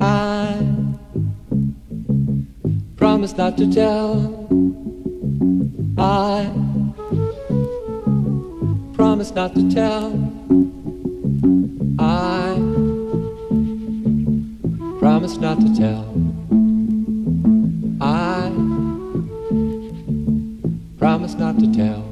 I promise not to tell. I promise not to tell. I promise not to tell. I promise not to tell.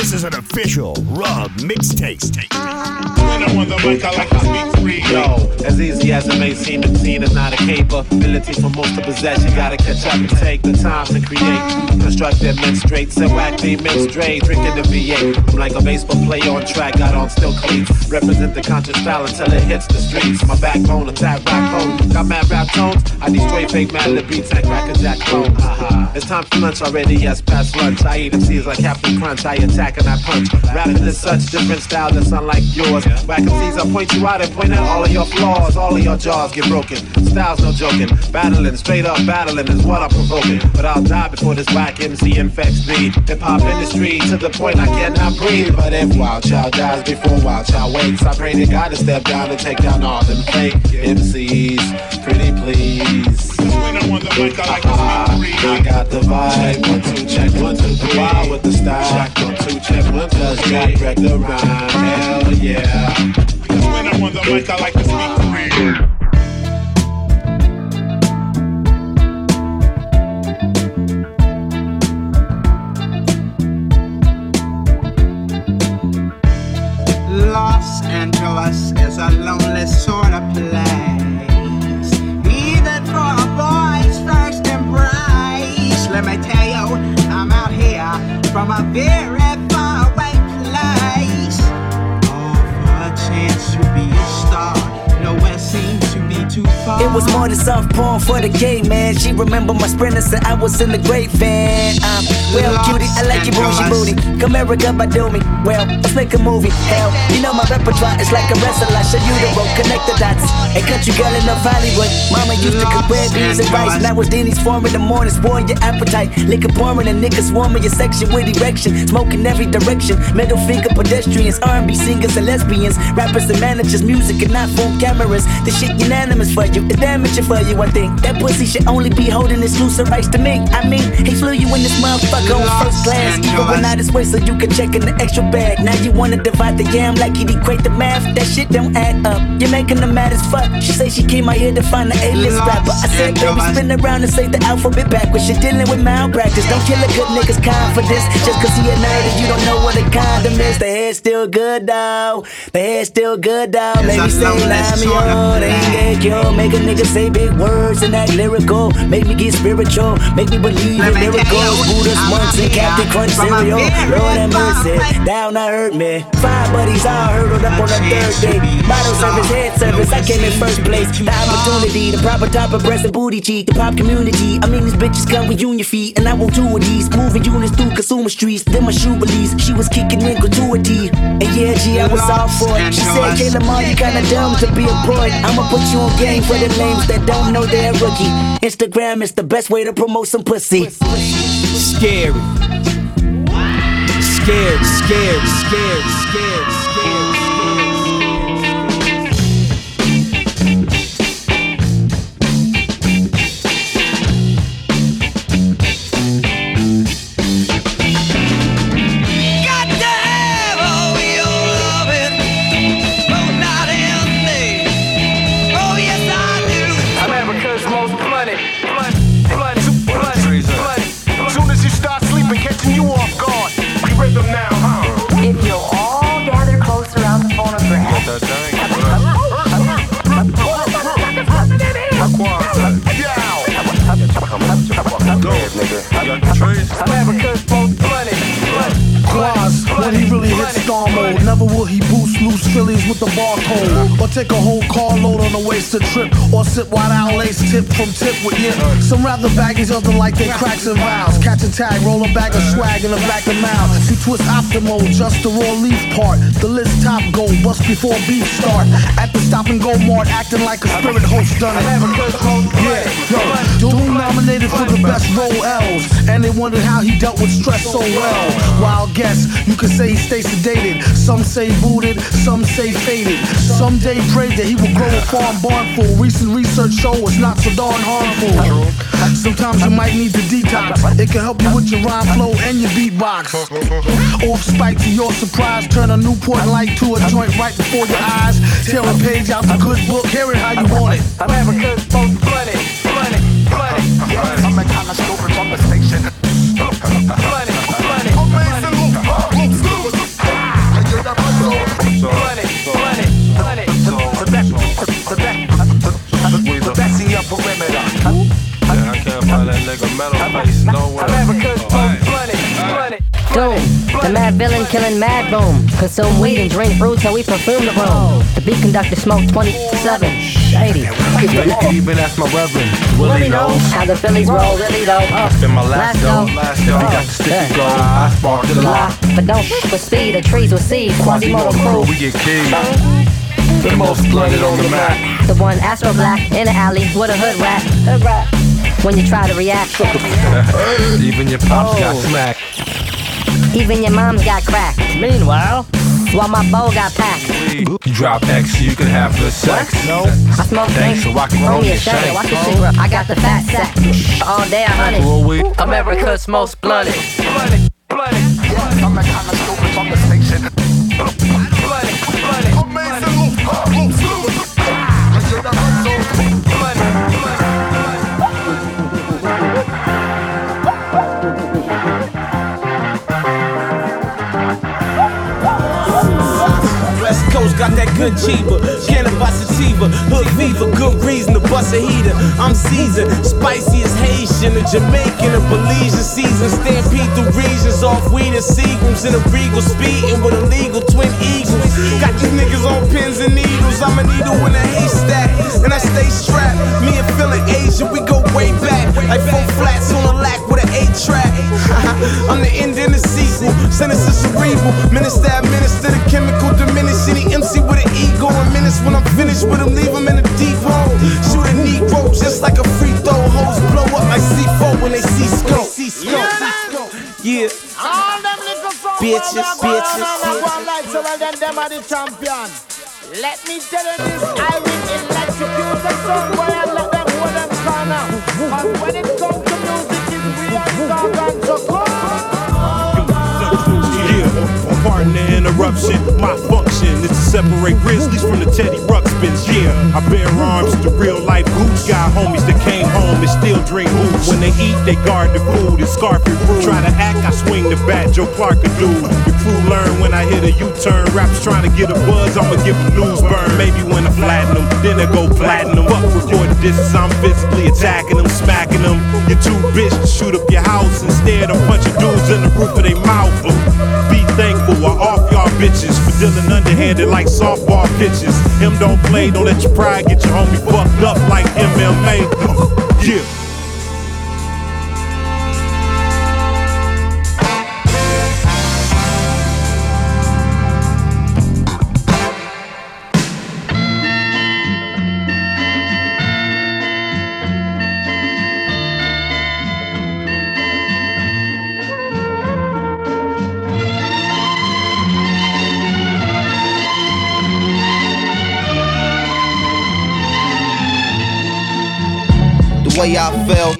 This is an official Rub mixtape. When I'm on the mic, I like to speak free. Yo, as easy as it may seem, the scene is not a capability for most to possess. You gotta catch up and take the time to create. Construct their men straight, so whack they men straight. Drinking the V8. I'm like a baseball player on track, got on still cleats. Represent the conscious style until it hits the streets. My backbone, attack backbone. Got mad rap tones. I destroy fake mad lip beats like Cracker Jack clones. Haha. It's time for lunch already, yes, past lunch. I eat MCs like Captain Crunch. I attack and I punch. Rapping is such different style that's unlike yours. Whack MCs, I point you out and point out all of your flaws. All of your jaws get broken. Style's no joking. Battling, straight up battling is what I'm provoking. But I'll die before this whack MC infects me. Hip hop industry to the point I cannot breathe. But if Wild Child dies before Wild Child wakes, I pray to God to step down and take down all them fake MCs. Pretty please. When I'm the mic, I like to speak free. I got the vibe. One, two, check, one, two, three. Wild with the style. Check, one, two, check, one, two, Just Jack wreck the rhyme. Hell yeah. When I'm on the mic, I like to speak free. Los Angeles is a lonely very It was more than soft porn for the gay man. She remember my sprinters and said I was in the great fan. Um, well, cutie, I like your bougie booty. Come America by do me. Well, let's make a movie. Hell, you know my repertoire is like a wrestler. I show you the road, connect the dots. A country girl in North Hollywood. Mama used to cook red beans and rice. Now it's Denny's form in the morning, spoiling your appetite. Liquor pouring and niggas swarming your section with erection. Smoking every direction. Middle finger pedestrians, R&B singers and lesbians. Rappers and managers, music and not phone cameras. The shit unanimous for you. It's damaging for you, I think. That pussy should only be holding exclusive rights to me. I mean, he flew you in this motherfucker on first class. Even went out his way so you could check in the extra bag. Now you wanna divide the yam like he'd equate the math. That shit don't add up. You're making them mad as fuck. She say she came out here to find the A-list rapper. I said, baby, spin around and say the alphabet backwards. You're dealing with malpractice. Don't kill a good nigga's confidence. Just cause he a nerd and you don't know what a condom is. The hair's still good, though. The hair's still good, though. Maybe say Lamio. They ain't get cure. Make a nigga say big words and act lyrical. Make me get spiritual. Make me believe in Let me tell miracles. Buddha's monks and Captain Crunch cereal. Lord have mercy. Down, I hurt me. Five buddies all hurdled up on the third day. Bottle service, head service. I came in first place. The opportunity, the proper top of breast and booty cheek. The pop community. I mean, these bitches come with union feet. And I want two of these. Moving units through consumer streets. Then my shoe release. She was kicking in gratuity. And yeah, G, I was all for it. She said, Kayla Ma, you kinda dumb to be employed. I'ma put you on game for the lames that don't know they're rookie. Instagram is the best way to promote some pussy. Scary. Scared, scared, scared, scared, scared, take a whole carload on a trip. Or sit wide out lace tip from tip with yip. Some rather baggies, other like they cracks and vows. Catch a tag, roll a bag of swag in the back of mouth. See twist optimal, just the raw leaf part. The list top go, bust before beef start. At the stop and go mart, acting like a spirit host done it. Yeah, yo, Doom nominated for the best role L's. And they wondered how he dealt with stress so well. Wild guess, you could say he stays sedated. Some say booted, some say faded. Some day pray that he will grow a farm barn full. Recent research show it's not so darn harmful. Sometimes you might need to detox. It can help you with your rhyme flow and your beatbox. Off spike to your surprise, turn a Newport light to a joint right before your eyes. Tear a page out the good book, hear it how you want it. America's most bloody, bloody, bloody. I'm a kind of stupid on the station. Bloody, find that metal face nowhere. America's most bloody, bloody. Doom, the mad villain killing mad boom. Consume weed and drink brew till we perfume the room. The beat conductor smoke 27. Shady. Yeah, you can even ask my reverend. Willie knows. How the Phillies roll really though. Uh, Spin my last go. dough. Last dough. Got the sticky gold. I sparked the Blah, lot. but don't f- with speed the trees will see. Quasimodo Quasimodo crew, crew. we get keyed. The most blooded on the map. The one Astro Black in the alley with a hood rat. Hood rat. When you try to react, Even your pops got Oh. smacked. even your mom's got cracked. Meanwhile, while my bow got packed. You drop X, so you can have the sex. No, I smoke Thanks, dank. so I can Roll roll me a your shank. shank. Watch this. I got the fat sack. All day I hunt Well, it. America's most bloody. Bloody, bloody, I'm a kind of stupid on the station. good cheaper. Scanning sativa, fever, good reason to bust a heater. I'm seasoned, spicy as Haitian, a Jamaican, a Belizean season. Stampede through regions off weed and Seagrams in a regal speeding with illegal twin eagles. Got these niggas on pins and needles. I'm a needle in a haystack, and I stay strapped. Me and Phil Asian, we go way back. Like four flats on a lack with an eight track. I'm the end in the sequel. Sinister cerebral. Minister, administer the chemical diminish any MC with an ego. And minutes when I'm finished with him, leave him in a deep hole. Shoot a Negro just like a free throw. Hoes blow up like C4 when they see scope. Yeah. All them little songs Bitches, when I go bitches, on and I go on like so well then them are the champion. Let me tell you this, I will electrocute the song boy and let them hold them corner. Cause when it comes to music, it's real talk and so come. Yeah, pardon the interruption. My function is to separate grizzlies from the Teddy Ruxpins. Yeah, I bear arms to real life boots. Got homies that came home and still drink hoops. When they eat, they guard the food and scarf it rude. Try to act, I swing the bat, Joe Clark a dude. Your crew learn when I hit a U-turn. Raps trying to get a buzz, I'ma give them news burn. Maybe when I flatten them, then they go platinum. Fuck recording distance, I'm physically attacking them, smacking them. You're too bitch to shoot up your house. Instead, I'm punching dudes in the roof of their mouth. Be thankful, I off y'all bitches for dealing underhanded like softball pitches. Him don't play, don't let your pride get your homie fucked up like MMA. I feel.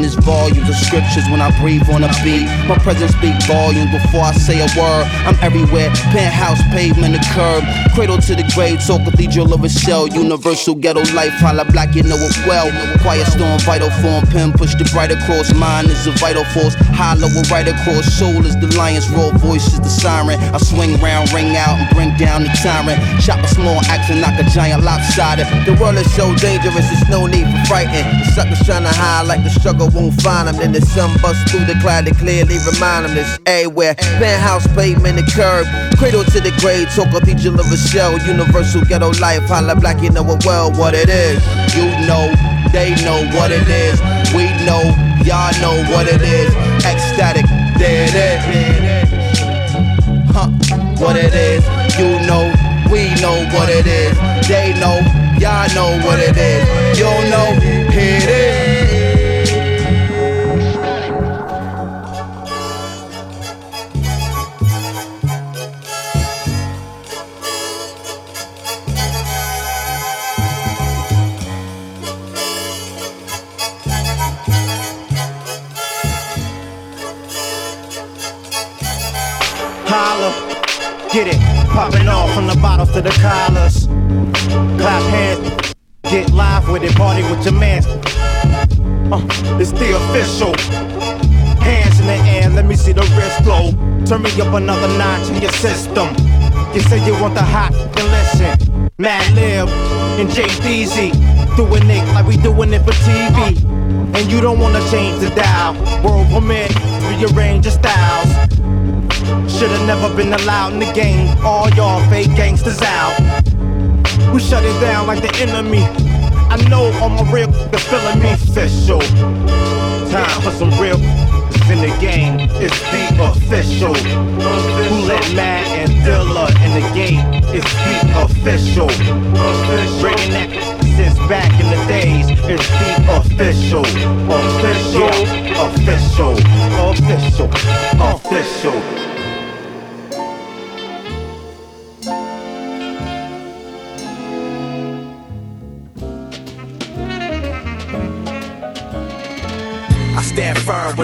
it's volumes of scriptures when I breathe on a beat. My presence speak volumes before I say a word. I'm everywhere, penthouse, pavement, the curb, cradle to the grave, so cathedral of a shell. Universal ghetto life, holla black, you know it well. Quiet storm, vital form, pen push the bright across. Mine is a vital force, hollow a right across. Soul is the lion's roar, voice is the siren. I swing round, ring out, and bring down the tyrant. Chop a small axe and knock a giant lopsided. The world is so dangerous, there's no need for frightened. The suckers trying to hide like the struggle won't find them. Then the sun busts through the cloud to clearly remind them there's everywhere. Penthouse, pavement, and curb. Cradle to the grave, talk cathedral of a shell. Universal ghetto life, holla black, you know it well what it is. You know, they know what it is. We know, y'all know what it is. Ecstatic, there it is. Huh, what it is. You know, we know what it is. They know, y'all know what it is. You know, popping off from the bottles to the collars. Clap hands, get live with it, party with your man. Uh, it's the official. Hands in the air, let me see the wrist glow. Turn me up another notch in your system. You say you want the hot, then listen. Mad Lib and JDZ doing it like we doing it for TV. And you don't wanna change the dial. World permit, rearrange your styles. Should've never been allowed in the game. All y'all fake gangsters out. We shut it down like the enemy. I know all my real the feeling me official. Time for some real in the game. It's the official. Who let Matt and Dilla in the game? It's the official. Bringing that since back in the days. It's the official. Official. Official. Official. Official.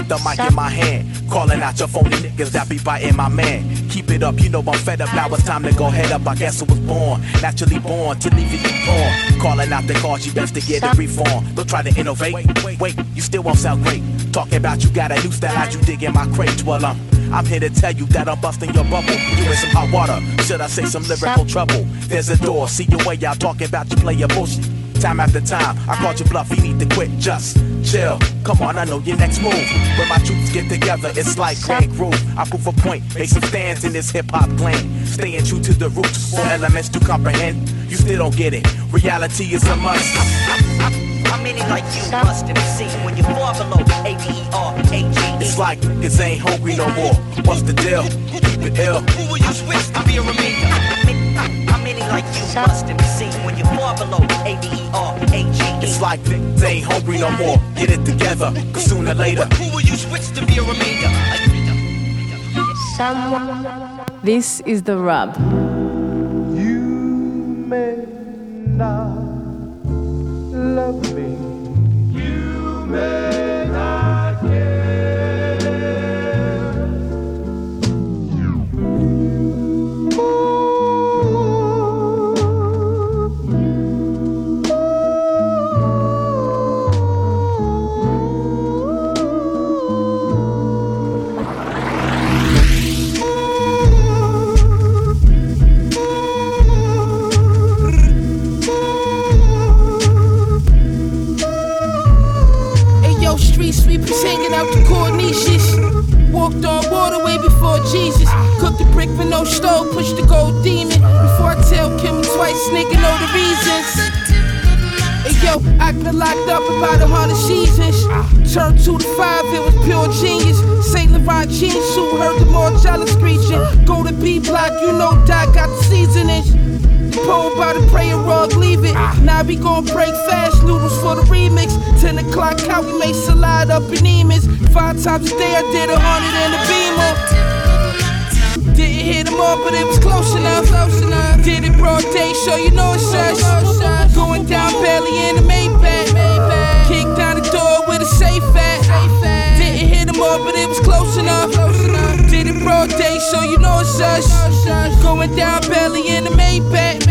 With the mic in my hand. Calling out your phony niggas that be biting my man. Keep it up, you know I'm fed up. Now it's time to go head up. I guess I was born, naturally born to leave you torn. Calling out the cause, you best to get it reform. Don't try to innovate. Wait, wait, you still won't sound great. Talking about you got a new style, how'd you dig in my crate? Well, I'm. I'm here to tell you that I'm busting your bubble. You in some hot water, should I say some lyrical trouble? There's a door, see your way out, talking about you play your bullshit. Time after time, I called you bluff, you need to quit, just chill. Come on, I know your next move. When my troops get together, it's like Grand Groove. I prove a point, make some stands in this hip hop glen. Staying true to the roots, four elements to comprehend. You still don't get it, reality is a must. How many like you must have seen when you fall below A-B-E-R-A-G-E? It's like niggas ain't hungry no more. What's the deal? Keep it ill. Who will you switch to be a remainder? How many like you must have seen when you fall below A-B-E-R-A-G-E? It's like niggas ain't hungry no more. Get it together, cause sooner or later. Who will you switch to be a remainder? This is the rub. You may not love me. You may street sweepers hanging out the corniches. Walked on water way before Jesus. Cooked a brick with no stove, pushed the gold demon. Before I tell Kim twice, nigga know the reasons. Hey yo, I got locked up about a hundred seasons. Turned two to five, it was pure genius. Saint Laurent jeans suit, heard the more jealous screeching. Go to B block, you know Doc got the seasonings. Poem by the prayer rug, leave it. Now we gon' break fast noodles for the remix. 10 o'clock out, we make salad up in Emus. Five times a day, I did a hundred in the beamer. Didn't hit them all, but it was close enough. Did it broad day, so you know it's us. Going down belly in the Maybach. Kicked down the door with a safe at. All, but it was close enough. Did it broad day, so you know it's us. Going down belly in the Maybach.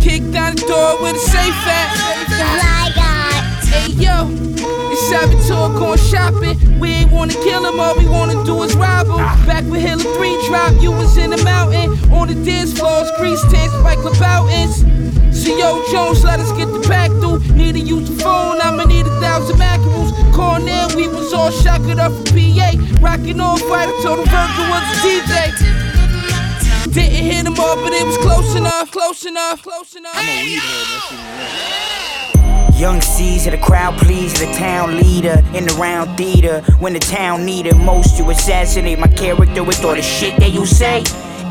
Kicked down the door with a safe at. Hey yo, it's Saboteur going shopping. We ain't wanna kill him, all we wanna do is rob him. Back with Hill 3 drop, you was in the mountain. On the dance floors, grease tanks, spike Louboutins. CO Jones, let us get the pack through. Need to use the phone, I'ma need a thousand macaroons. Cornell, we was all shackled up for PA. Rocking on fighter, told the Virgil was a DJ. Didn't hit them all, but it was close enough, close enough, close enough. Young C's of the crowd pleaser, the town leader in the round theater. When the town needed most, you assassinate my character with all the shit that you say.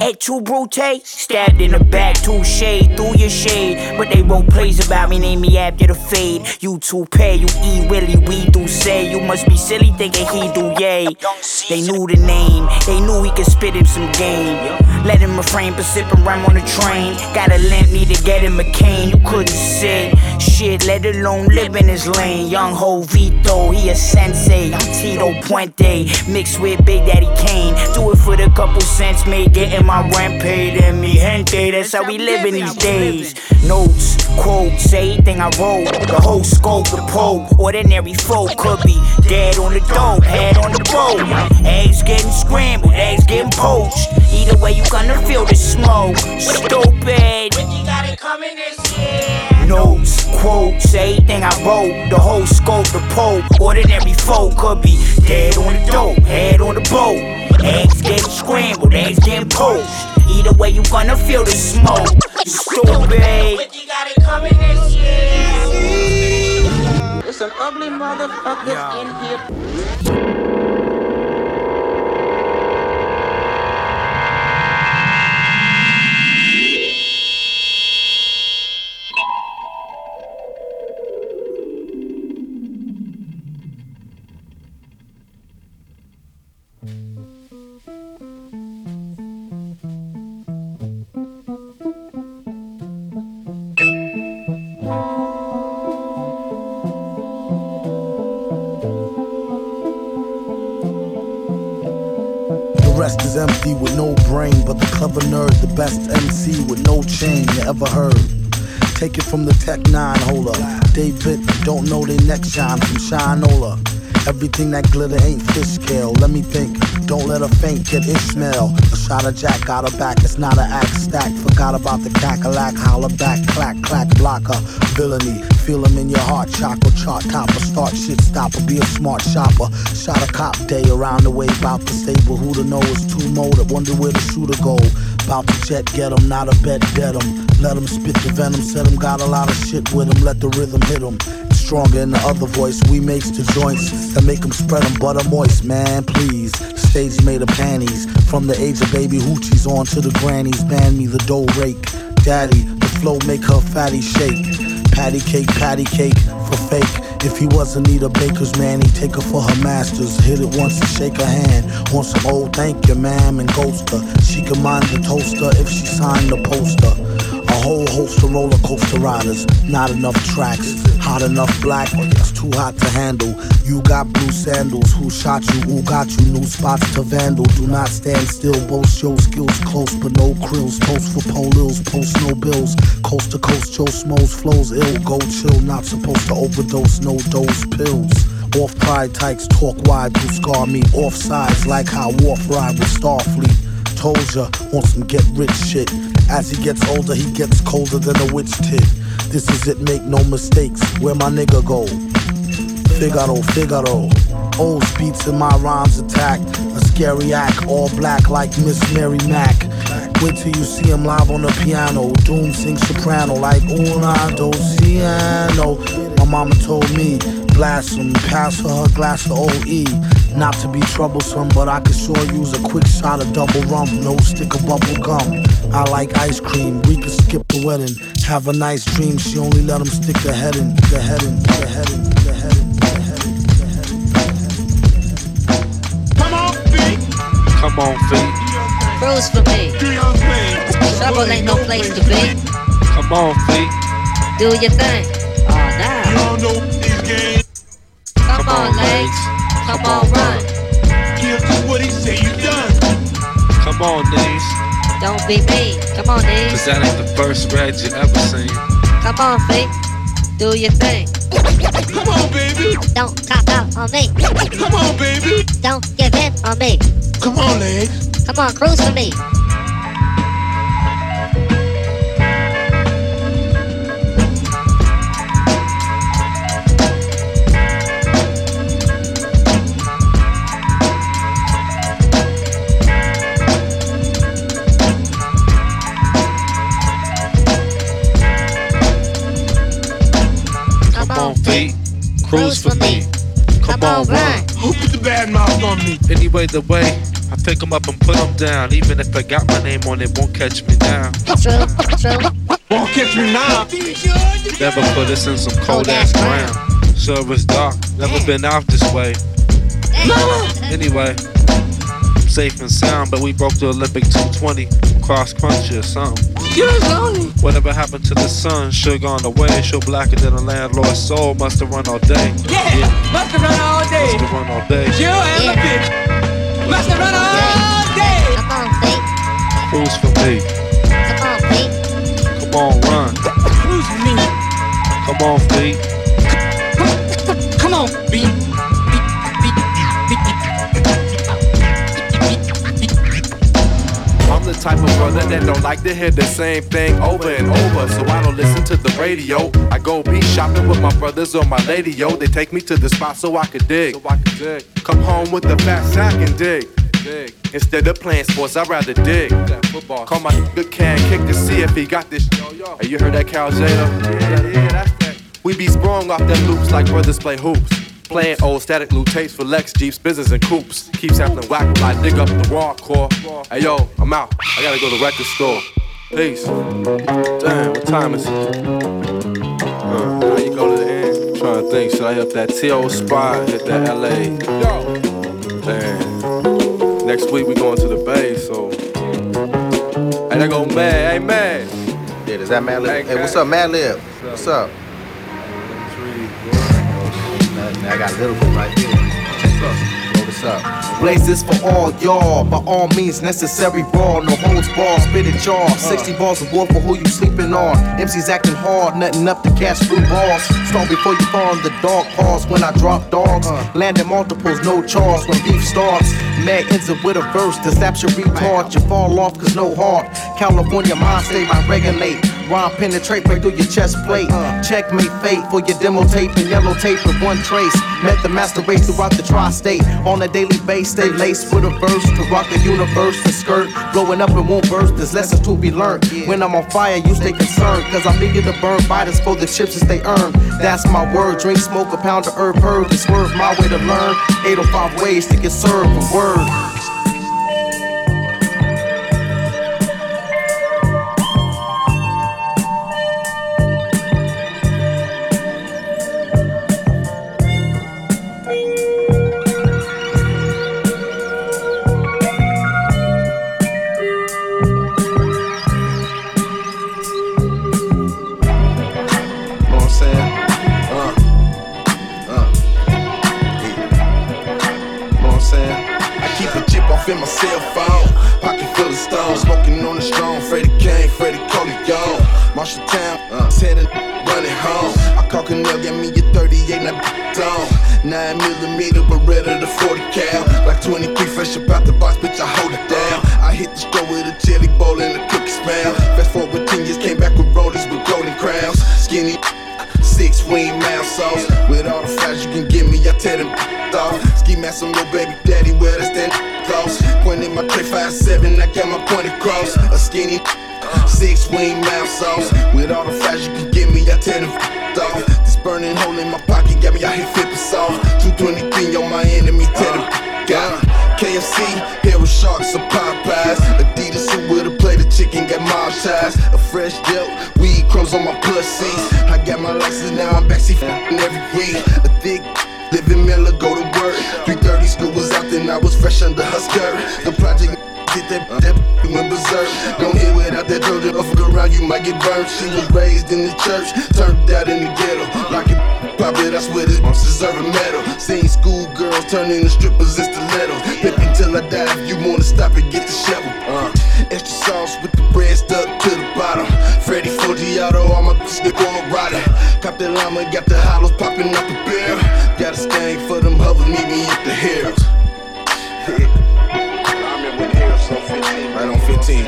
Et tu brute, stabbed in the back, too shade through your shade. But they won't praise about me, name me after the fade. You too pay, you eat Willie, we do say. You must be silly thinking he do yay. They knew the name, they knew he could spit him some game. Let him refrain from sipping rhyme on the train. Got a limp, need to get him a cane. You couldn't sit, shit, let alone live in his lane. Young Ho Vito, he a sensei. I'm Tito Puente, mixed with Big Daddy Kane. Do it for the couple cents made, getting my rent paid. And me gente, that's how we living these days. Notes, quotes, say anything I wrote. The whole scope, the pole. Ordinary folk could be dead on the dope, head on the boat. Eggs getting scrambled, eggs getting poached. Either way, you gonna feel the smoke. Stupid. Notes, quotes, say anything I wrote. The whole scope, the pole. Ordinary folk could be dead on the dope, head on the boat. Eggs getting scrambled, eggs getting poached. Either way, you gonna feel the smoke. You stupid. But you got it coming this year. It's some ugly motherfuckers in here. Empty with no brain, but the clever nerd, the best MC with no chain you ever heard. Take it from the Tech 9 hold holder. David don't know they next shine from Shinola. Everything that glitter ain't fish scale. Let me think. Don't let a faint get Ishmael. A shot of Jack got her back. It's not an act stack. Forgot about the cackalack. Holler back. Clack, clack, blocker. Villainy. Feel 'em in your heart. Chocolate chart topper. Start shit stopper. Be a smart shopper. Shot a cop day around the way. Bout the stable. Who to know is too motive. Wonder where the shooter go. Bout to jet get 'em. Not a bet dead 'em. Let 'em spit the venom. Said 'em got a lot of shit with. Let the rhythm hit 'em. Stronger in the other voice. We makes the joints that make 'em spread 'em butter moist. Man, please. Stage made of panties. From the age of baby hoochies on to the grannies. Man me the dough rake. Daddy, the flow make her fatty shake. Patty cake, patty cake for fake. If he wasn't need a baker's man, he'd take her for her masters. Hit it once and shake her hand. Want some old thank you, ma'am, and ghost her. She can mind the toaster if she signed the poster. A whole host of roller coaster riders. Not enough tracks. Hot enough black, or it's too hot to handle. You got blue sandals. Who shot you? Who got you? New spots to vandal. Do not stand still. Boast your skills close, but no krills. Post for polils. Post no bills. Coast to coast, Joe Smoes flows ill. Go chill. Not supposed to overdose. No dose pills. Off pride tykes talk wide to scar me. Off sides like how Worf ride with Starfleet. Told ya, want some get rich shit. As he gets older, he gets colder than a witch tit. This is it, make no mistakes. Where my nigga go? Figaro, Figaro. Old beats in my rhymes attack. A scary act, all black like Miss Mary Mack. Wait till you see him live on the piano. Doom sings soprano like una dociano. My mama told me, blast him, pass her her glass of OE. Not to be troublesome, but I could sure use a quick shot of double rum. No stick of bubble gum. I like ice cream. We could skip the wedding. Have a nice dream. She only let him stick the head in, the head in, the head in, the head in. Come on, feet. Come on, feet. Cruise for me. Trouble ain't no place to be. Come on, feet. Do your thing. Oh, now. You don't know these games. Come on, legs. Come on, run. He'll do what he say you done. Come on, knees. Don't be mean. Come on, Cause that ain't the first red you ever seen. Come on, feet. Do your thing. Come on, baby. Don't cop out on me. Come on, baby. Don't give in on me. Come on, legs. Come on, cruise for me. cruise for me. Come on, run. Who put the bad mouth on me? Anyway, the way I pick 'em up and put 'em down. Even if I got my name on it, won't catch me now. True, true. Won't catch me now. Never put us in some cold ass ground. Service dark, never been out this way. Anyway, I'm safe and sound, but we broke the Olympic 220 cross country or something. Whatever happened to the sun? Sugar on the way, show blacker than a landlord's soul. Must have run all day. Yeah, must have run all day. Must have run all day. You and the bitch. Must have run all day. Come on, Fate. Cruise for me. Come on, Fate. Come on, run. Who's me? Come on, feet. Come on, beat. The type of brother that don't like to hear the same thing over and over, so I don't listen to the radio. I go be shopping with my brothers or my lady, yo. They take me to the spot so I could dig. So I could dig. Come home with the fat sack and dig. dig. Instead of playing sports, I'd rather dig. Call my good can kick to see if he got this. Hey, you heard that, Cal Jada? Yeah, yeah, that's that. We be sprung off them loops like brothers play hoops. Playing old static loot tapes for Lex, Jeeps, business, and coops. Keep sampling whack while I dig up the raw core. Hey yo, I'm out. I gotta go to the record store. Peace. Damn, what time is it? Uh, how you go to the end? trying to think, should I hit that TO spot, hit that LA? Yo. Damn. Next week we going to the Bay, so. Hey, there go Mad. Hey, Mad. Yeah, is that Madlib? Hey, what's up, Madlib? What's up? Nothing. I got little bit right here. What's up? What's up? Blaze this for all y'all, by all means necessary raw, no holds bar, spit it jaw. Uh. 60 balls of war for who you sleeping on. MCs acting hard, nothing up to catch blue balls. Start before you fall in the dog paws when I drop dogs. Uh. Landing multiples, no charge when beef starts. Mag ends up with a verse that slaps your retard. You fall off cause no heart. California mind state, I regulate. Rhyme penetrate right through your chest plate. Uh. Checkmate fate for your demo tape and yellow tape with one trace. Met the master race throughout the tri-state. On a daily base, stay laced with a verse to rock the universe. The skirt blowing up and won't burst. There's lessons to be learned. When I'm on fire, you stay concerned. Cause I'm eager to burn fighters for the chips that they earn. That's my word. Drink, smoke, a pound of herb, herb. And swerve my way to learn. 805 ways to get served with word. Marshall Town, uh, heading, running home. I call Canel, get me a 38, now on. 9 millimeter but Beretta to 40 cal. Like 23, fresh about the box, bitch, I hold it down. I hit the store with a jelly bowl and a cookie smell. Fast forward 10 years, came back with rollers with golden crowns. Skinny. Six wing mouth sauce. With all the flash you can give me, I tear them off. Ski mask on your baby daddy, well, that's that close. Pointing my tray 5'7, I got my point across. A skinny six wing mouth sauce. With all the flash you can give me, I tear them off. This burning hole in my pocket got me out here flipping soft. 223 on my enemy, tear them down. KFC, Hero Sharks, or Popeyes. Adidas with a plate of chicken, got mob ties. A fresh gel, weed crumbs on my pussy. I got my license now, I'm backseat f***ing every week. A thick living Miller, go to work. 330 school was out, then I was fresh under her skirt. The project did that, that went berserk. Don't hit without that Trojan, or fuck around, you might get burned. She was raised in the church, turned out in the ghetto. Like it, pop it, I swear this deserve a medal. Seen schoolgirls turning to strippers and stilettos. Pip until I die, if you wanna stop it, get the shovel. Uh, extra sauce with the bread stuck to the bottom. Freddy Foggiato, all my bitches they going rider. Cop that llama, got the hollows popping up the barrel. Got a stain for them hovers, meet me at the Heralds. on 15. Right on 15.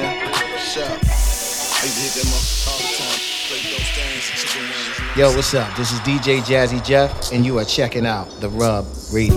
Shut. I used to hit that motherfucker all the time. Play those things, chicken wings. Yo, what's up? This is DJ Jazzy Jeff, and you are checking out The Rub Radio.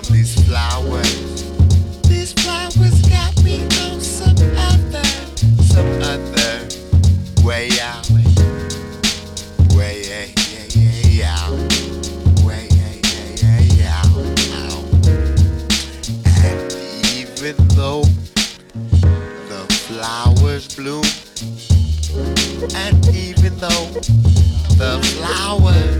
from these flowers. These flowers got me on some other, some other way out. Way, yeah, yeah, yeah, out. Way, yeah, yeah, yeah, out. And even though the flowers bloom, and even though the flowers